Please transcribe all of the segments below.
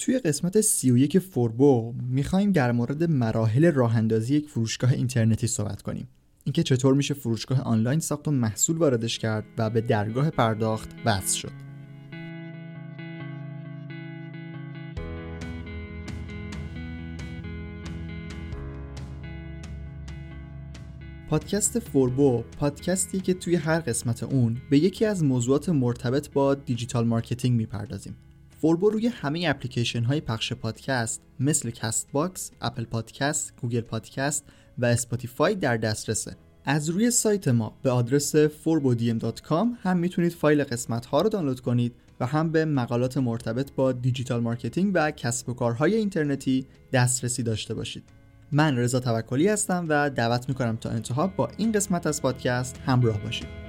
توی قسمت 31 فوربو می‌خوایم در مورد مراحل راه اندازی یک فروشگاه اینترنتی صحبت کنیم. اینکه چطور میشه فروشگاه آنلاین ساخت و محصول واردش کرد و به درگاه پرداخت وصل شد. پادکست فوربو پادکستی که توی هر قسمت اون به یکی از موضوعات مرتبط با دیجیتال مارکتینگ می‌پردازیم. فوربو روی همه اپلیکیشن های پخش پادکست مثل کست باکس، اپل پادکست، گوگل پادکست و اسپاتیفای در دسترسه. از روی سایت ما به آدرس furbodm.com هم می‌تونید فایل قسمت ها رو دانلود کنید و هم به مقالات مرتبط با دیجیتال مارکتینگ و کسب و کارهای اینترنتی دسترسی داشته باشید. من رضا توکلی هستم و دعوت می‌کنم تا انتها با این قسمت از پادکست همراه باشید.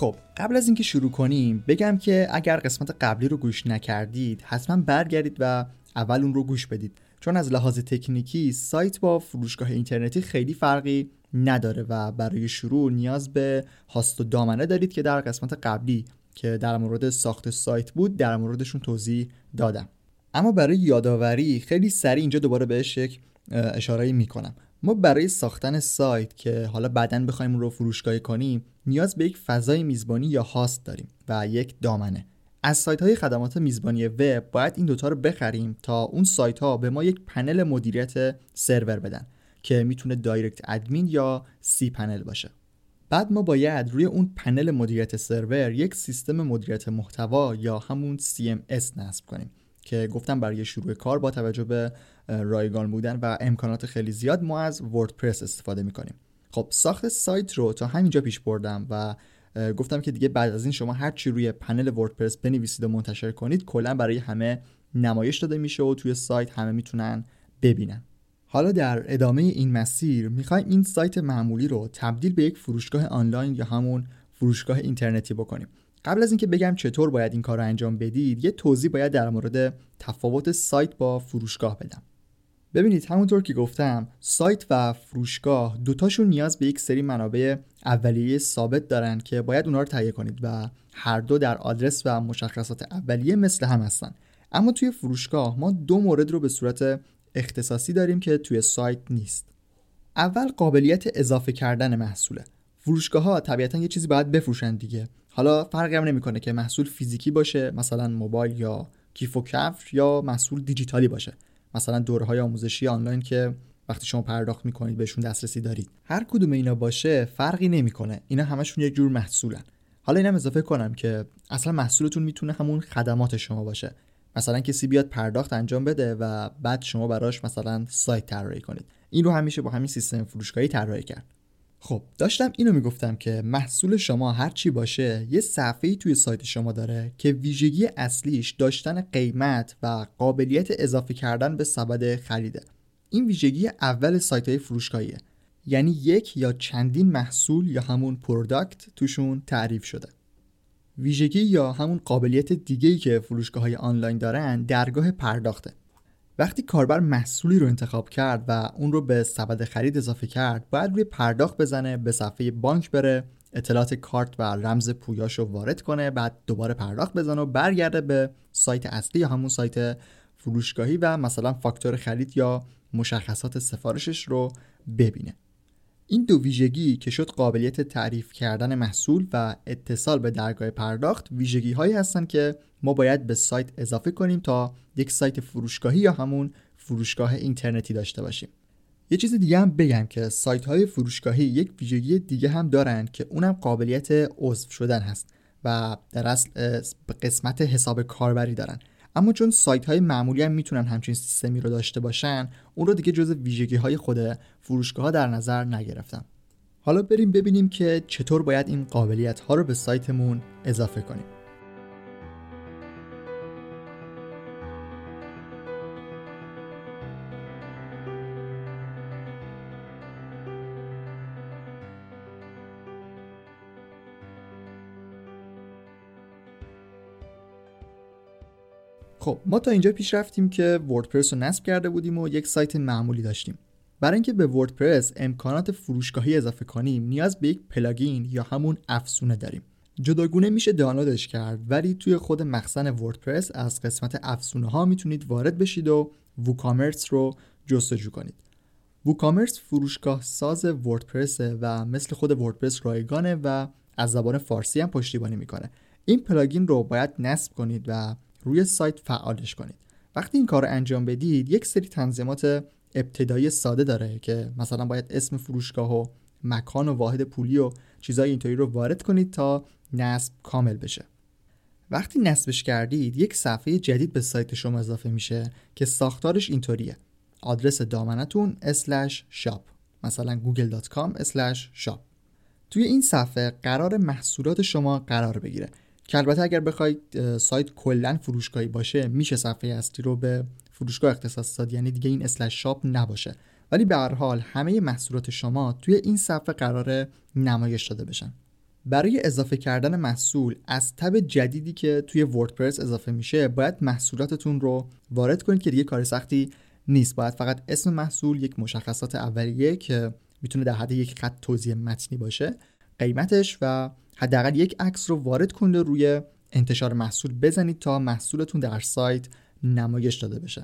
خب قبل از اینکه شروع کنیم بگم که اگر قسمت قبلی رو گوش نکردید حتما برگردید و اول اون رو گوش بدید. چون از لحاظ تکنیکی سایت با فروشگاه اینترنتی خیلی فرقی نداره و برای شروع نیاز به هاست و دامنه دارید که در قسمت قبلی که در مورد ساخت سایت بود در موردشون توضیح دادم. اما برای یادآوری خیلی سریع اینجا دوباره بهش یک اشاره می‌کنم. ما برای ساختن سایت که حالا بعدا بخوایم رو فروشگاهی کنیم نیاز به یک فضای میزبانی یا هاست داریم و یک دامنه. از سایت های خدمات میزبانی وب باید این دوتا رو بخریم تا اون سایت ها به ما یک پنل مدیریت سرور بدن که می‌تونه DirectAdmin یا cPanel باشه. بعد ما باید روی اون پنل مدیریت سرور یک سیستم مدیریت محتوا یا همون CMS نصب کنیم که گفتم برای شروع کار با توجه به رایگان بودن و امکانات خیلی زیاد ما از وردپرس استفاده می‌کنیم. خب ساخت سایت رو تا همینجا پیش بردم و گفتم که دیگه بعد از این شما هر چی روی پنل وردپرس بنویسید و منتشر کنید کلا برای همه نمایش داده میشه و توی سایت همه می‌تونن ببینن. حالا در ادامه این مسیر می‌خوایم این سایت معمولی رو تبدیل به یک فروشگاه آنلاین یا همون فروشگاه اینترنتی بکنیم. قبل از اینکه بگم چطور باید این کار رو انجام بدید یه توضیح باید در مورد تفاوت سایت با فروشگاه بدم. ببینید همونطور که گفتم سایت و فروشگاه دوتاشون نیاز به یک سری منابع اولیه ثابت دارن که باید اونها رو تهیه کنید و هر دو در آدرس و مشخصات اولیه مثل هم هستن. اما توی فروشگاه ما دو مورد رو به صورت اختصاصی داریم که توی سایت نیست. اول قابلیت اضافه کردن محصوله. فروشگاه ها طبیعتا یه چیزی باید بفروشن دیگه. حالا فرقی هم نمی‌کنه که محصول فیزیکی باشه مثلا موبایل یا کیف و کفش یا محصول دیجیتالی باشه. مثلا دورهای آموزشی آنلاین که وقتی شما پرداخت می‌کنید بهشون دسترسی دارید. هر کدوم اینا باشه فرقی نمی‌کنه. اینا همشون یک جور محصولن. حالا اینم اضافه کنم که اصلا محصولتون می‌تونه همون خدمات شما باشه. مثلا کسی بیاد پرداخت انجام بده و بعد شما براش مثلا سایت طراحی کنید. این رو همیشه با همین سیستم فروشگاهی طراحی کرد. خب داشتم اینو می‌گفتم که محصول شما هر چی باشه یه صفحه توی سایت شما داره که ویژگی اصلیش داشتن قیمت و قابلیت اضافه کردن به سبد خریده. این ویژگی اول سایت های فروشگاهیه. یعنی یک یا چندین محصول یا همون product توشون تعریف شده. ویژگی یا همون قابلیت دیگه‌ای که فروشگاه های آنلاین دارن درگاه پرداخته. وقتی کاربر محصولی رو انتخاب کرد و اون رو به سبد خرید اضافه کرد باید روی پرداخت بزنه به صفحه بانک بره اطلاعات کارت و رمز پویاش رو وارد کنه بعد دوباره پرداخت بزنه و برگرده به سایت اصلی یا همون سایت فروشگاهی و مثلا فاکتور خرید یا مشخصات سفارشش رو ببینه. این دو ویژگی که شد قابلیت تعریف کردن محصول و اتصال به درگاه پرداخت ویژگی هایی هستند که ما باید به سایت اضافه کنیم تا یک سایت فروشگاهی یا همون فروشگاه اینترنتی داشته باشیم. یه چیز دیگه هم بگم که سایت های فروشگاهی یک ویژگی دیگه هم دارن که اونم قابلیت عضو شدن هست و در اصل قسمت حساب کاربری دارن. اما چون سایت های معمولی هم می‌تونن همچین سیستمی رو داشته باشن اون رو دیگه جز ویژگی های خود فروشگاه ها در نظر نگرفتم. حالا بریم ببینیم که چطور باید این قابلیت ها رو به سایتمون اضافه کنیم. خب ما تا اینجا پیش رفتیم که وردپرس رو نصب کرده بودیم و یک سایت معمولی داشتیم. برای اینکه به وردپرس امکانات فروشگاهی اضافه کنیم نیاز به یک پلاگین یا همون افزونه داریم. جداگونه میشه دانلودش کرد ولی توی خود مخزن وردپرس از قسمت افزونه ها می‌تونید وارد بشید و ووکامرس رو جستجو کنید. ووکامرس فروشگاه ساز وردپرس و مثل خود وردپرس رایگانه و از زبان فارسی هم پشتیبانی می‌کنه. این پلاگین رو باید نصب کنید و روی سایت فعالش کنید. وقتی این کار انجام بدید یک سری تنظیمات ابتدایی ساده داره که مثلا باید اسم فروشگاه و مکان و واحد پولی و چیزای اینطوری رو وارد کنید تا نصب کامل بشه. وقتی نصبش کردید یک صفحه جدید به سایت شما اضافه میشه که ساختارش اینطوریه. آدرس دامنتون shop مثلا google.com shop توی این صفحه قرار محصولات شما قرار بگیره. که البته اگر بخواید سایت کلا فروشگاهی باشه میشه صفحه اصلی رو به فروشگاه اختصاص داد یعنی دیگه این اسلش شاپ نباشه. ولی به هر حال همه محصولات شما توی این صفحه قرار نمایش داده بشن. برای اضافه کردن محصول از تب جدیدی که توی وردپرس اضافه میشه باید محصولاتتون رو وارد کنید که دیگه کار سختی نیست. باید فقط اسم محصول یک مشخصات اولیه که می‌تونه در حد یک خط توضیح متنی باشه قیمتش و حداقل یک عکس رو وارد کنید روی انتشار محصول بزنید تا محصولتون در سایت نمایش داده بشه.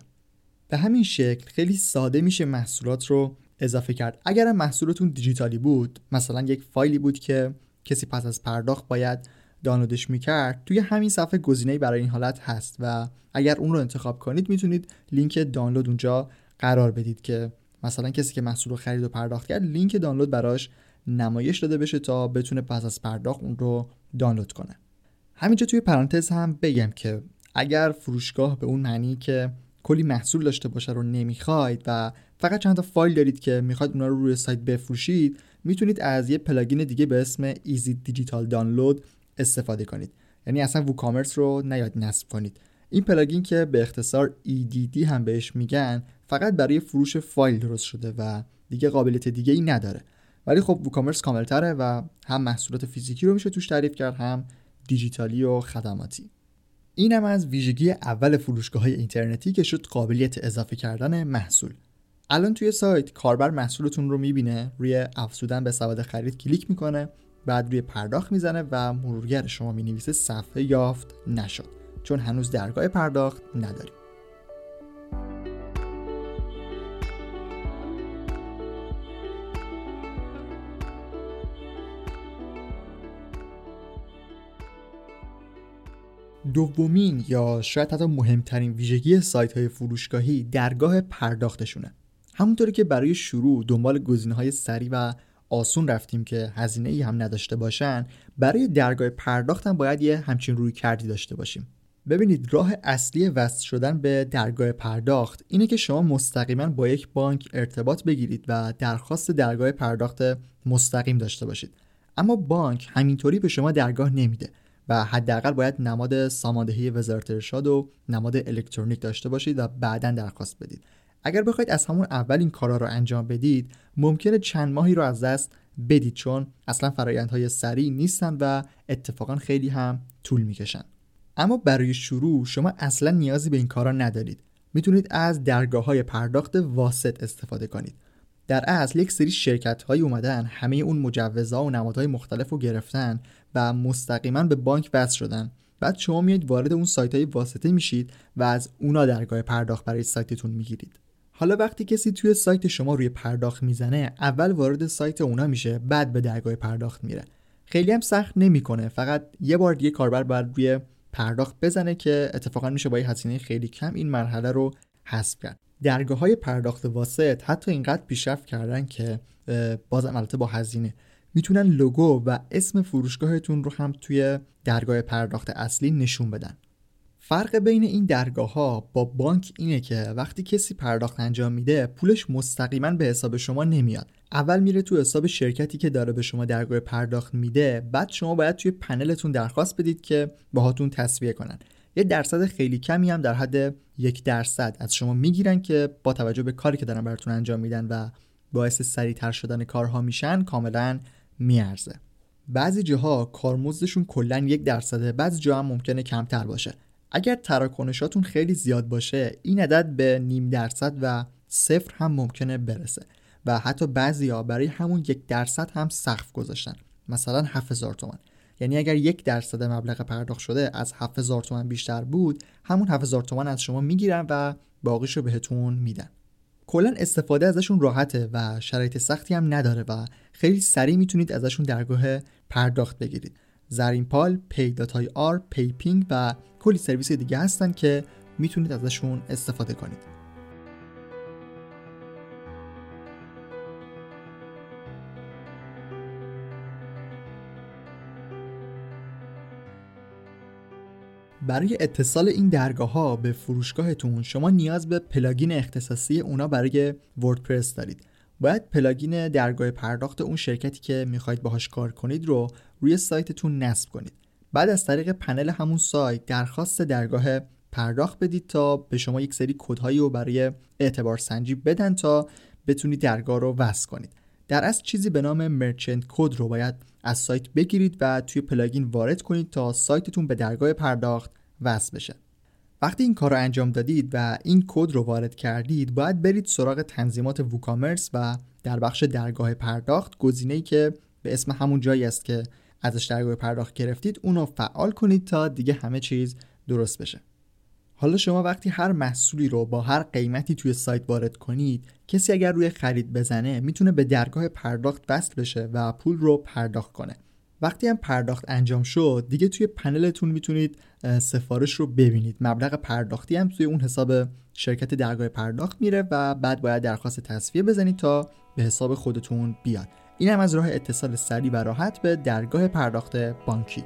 به همین شکل خیلی ساده میشه محصولات رو اضافه کرد. اگر محصولتون دیجیتالی بود مثلا یک فایلی بود که کسی پس از پرداخت باید دانلودش می‌کرد توی همین صفحه گزینه برای این حالت هست و اگر اون رو انتخاب کنید می‌تونید لینک دانلود اونجا قرار بدید که مثلا کسی که محصول رو خرید و پرداخت کرد لینک دانلود براش نمایش داده بشه تا بتونه پس از پرداخت اون رو دانلود کنه. همینجا توی پرانتز هم بگم که اگر فروشگاه به اون معنی که کلی محصول داشته باشه رو نمی‌خواید و فقط چند تا فایل دارید که می‌خواید اونا رو روی سایت بفروشید می‌تونید از یه plugin دیگه به اسم Easy Digital Download استفاده کنید. یعنی اصلا ووکامرس رو نیاید نصب کنید. این plugin که به اختصار EDD هم بهش میگن فقط برای فروش فایل درست شده و دیگه قابلیت دیگه ای نداره. ولی خب ووکامرس کاملتره و هم محصولات فیزیکی رو میشه توش تعریف کرد هم دیجیتالی و خدماتی. اینم از ویژگی اول فروشگاه های اینترنتی که شد قابلیت اضافه کردن محصول. الان توی سایت کاربر محصولتون رو می‌بینه روی افزودن به سبد خرید کلیک می‌کنه بعد روی پرداخت می‌زنه و مرورگر شما می‌نویسه صفحه یافت نشد. چون هنوز درگاه پرداخت نداریم. دومین یا شاید حتی مهمترین ویژگی سایت های فروشگاهی درگاه پرداختشونه. همونطوری که برای شروع دنبال گزینه های سریع و آسون رفتیم که هزینه ای هم نداشته باشن برای درگاه پرداخت هم باید یه همچین روی کردی داشته باشیم. ببینید راه اصلی وصل شدن به درگاه پرداخت اینه که شما مستقیما با یک بانک ارتباط بگیرید و درخواست درگاه پرداخت مستقیم داشته باشید. اما بانک همینطوری به شما درگاه نمیده. و حداقل باید نماد ساماندهی وزارت ارشاد و نماد الکترونیک داشته باشید و بعدا درخواست بدید. اگر بخواید از همون اول این کارا رو انجام بدید ممکنه چند ماهی رو از دست بدید چون اصلا فرایندهای سریع نیستن و اتفاقا خیلی هم طول می‌کشن. اما برای شروع شما اصلا نیازی به این کارا ندارید. می‌تونید از درگاه های پرداخت واسط استفاده کنید. در اصل یک سری شرکت هایی اومدن همه اون مجوزها و نمادهای مختلف رو گرفتن و مستقیما به بانک وصل شدن. بعد شما میایید وارد اون سایت های واسطه میشید و از اونا درگاه پرداخت برای سایتتون می‌گیرید. حالا وقتی کسی توی سایت شما روی پرداخت می‌زنه اول وارد سایت اونا میشه بعد به درگاه پرداخت میره. خیلی هم سخت نمی‌کنه. فقط یه بار دیگه کاربر باید روی پرداخت بزنه که اتفاقا میشه با یه هزینه خیلی کم این مرحله رو حذف کرد. درگاه های پرداخت واسط حتی اینقدر پیشرفت کردن که بازم البته با هزینه. می‌تونن لوگو و اسم فروشگاهتون رو هم توی درگاه پرداخت اصلی نشون بدن. فرق بین این درگاه ها با بانک اینه که وقتی کسی پرداخت انجام میده پولش مستقیما به حساب شما نمیاد. اول میره تو حساب شرکتی که داره به شما درگاه پرداخت میده بعد شما باید توی پنلتون درخواست بدید که باهاتون تصویه کنن. یه درصد خیلی کمی هم در حد یک درصد از شما می‌گیرن که با توجه به کاری که دارن براتون انجام میدن و باعث سریعتر شدن کارها میشن کاملا میارزه. بعضی جاها کارمزدشون کلا یک درصده بعضی جاها هم ممکنه کمتر باشه. اگر تراکنشاتون خیلی زیاد باشه این عدد به نیم درصد و صفر هم ممکنه برسه و حتی بعضیا برای همون یک درصد هم سقف گذاشتن. مثلا 7000 تومان. یعنی اگر یک درصد مبلغ پرداخت شده از 7000 تومان بیشتر بود همون 7000 تومان از شما می‌گیرن و باقیشو بهتون میدن. کلا استفاده ازشون راحته و شرایط سختی هم نداره و خیلی سریع می‌تونید ازشون درگاه پرداخت بگیرید. زرین پال، Pay.ir، پی‌پینگ و کلی سرویس دیگه هستن که می‌تونید ازشون استفاده کنید. برای اتصال این درگاه ها به فروشگاهتون شما نیاز به plugin اختصاصی اونا برای وردپرس دارید. باید plugin درگاه پرداخت اون شرکتی که می‌خواید باهاش کار کنید رو روی سایتتون نصب کنید. بعد از طریق پنل همون سایت درخواست درگاه پرداخت بدید تا به شما یک سری کدهایی رو برای اعتبار سنجی بدن تا بتونید درگاه رو وصل کنید. در اصل چیزی به نام merchant code رو باید از سایت بگیرید و توی plugin وارد کنید تا سایتتون به درگاه پرداخت وصل بشه. وقتی این کار رو انجام دادید و این کد رو وارد کردید باید برید سراغ تنظیمات ووکامرس و در بخش درگاه پرداخت گزینه‌ای که به اسم همون جایی است که ازش درگاه پرداخت گرفتید اونو فعال کنید تا دیگه همه چیز درست بشه. حالا شما وقتی هر محصولی رو با هر قیمتی توی سایت وارد کنید کسی اگر روی خرید بزنه می‌تونه به درگاه پرداخت وصل بشه و پول رو پرداخت کنه. وقتی هم پرداخت انجام شد دیگه توی پنلتون می‌تونید سفارش رو ببینید. مبلغ پرداختی هم توی اون حساب شرکت درگاه پرداخت میره و بعد باید درخواست تصفیه بزنید تا به حساب خودتون بیاد. این هم از راه اتصال سریع و راحت به درگاه پرداخت بانکی.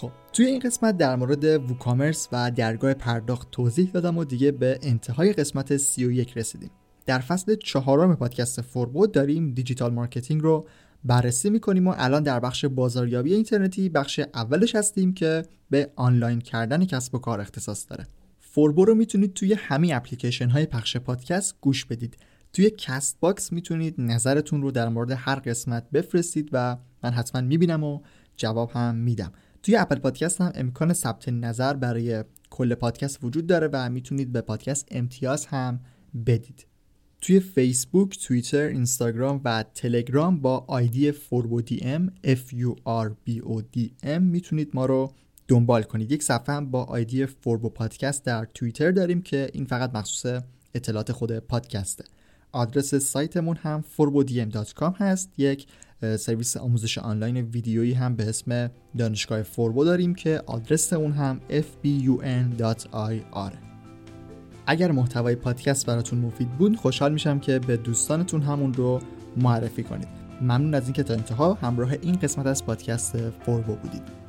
خب توی این قسمت در مورد ووکامرس و درگاه پرداخت توضیح دادم و دیگه به انتهای قسمت 31 رسیدیم. در فصل چهارم پادکست فوربو داریم دیجیتال مارکتینگ رو بررسی می‌کنیم و الان در بخش بازاریابی اینترنتی بخش اولش هستیم که به آنلاین کردن کسب و کار اختصاص داره. فوربو رو می‌تونید توی همه اپلیکیشن های پخش پادکست گوش بدید. توی کست باکس می‌تونید نظرتون رو در مورد هر قسمت بفرستید و من حتما می‌بینم و جواب هم میدم. توی اپل پادکست هم امکان ثبت نظر برای کل پادکست وجود داره و می‌تونید به پادکست امتیاز هم بدید. توی فیسبوک، توییتر، اینستاگرام و تلگرام با آیدی furbodm F U R B O D M می‌تونید ما رو دنبال کنید. یک صفحه هم با آیدی فوربو پادکست در توییتر داریم که این فقط مخصوص اطلاعات خود پادکسته. آدرس سایتمون هم furbodm.com هست. یک سرویس آموزش آنلاین ویدیویی هم به اسم دانشگاه فوربو داریم که آدرس اون هم fbun.ir اگر محتوای پادکست براتون مفید بود خوشحال میشم که به دوستانتون همون رو معرفی کنید. ممنون از اینکه تا انتها همراه این قسمت از پادکست فوربو بودید.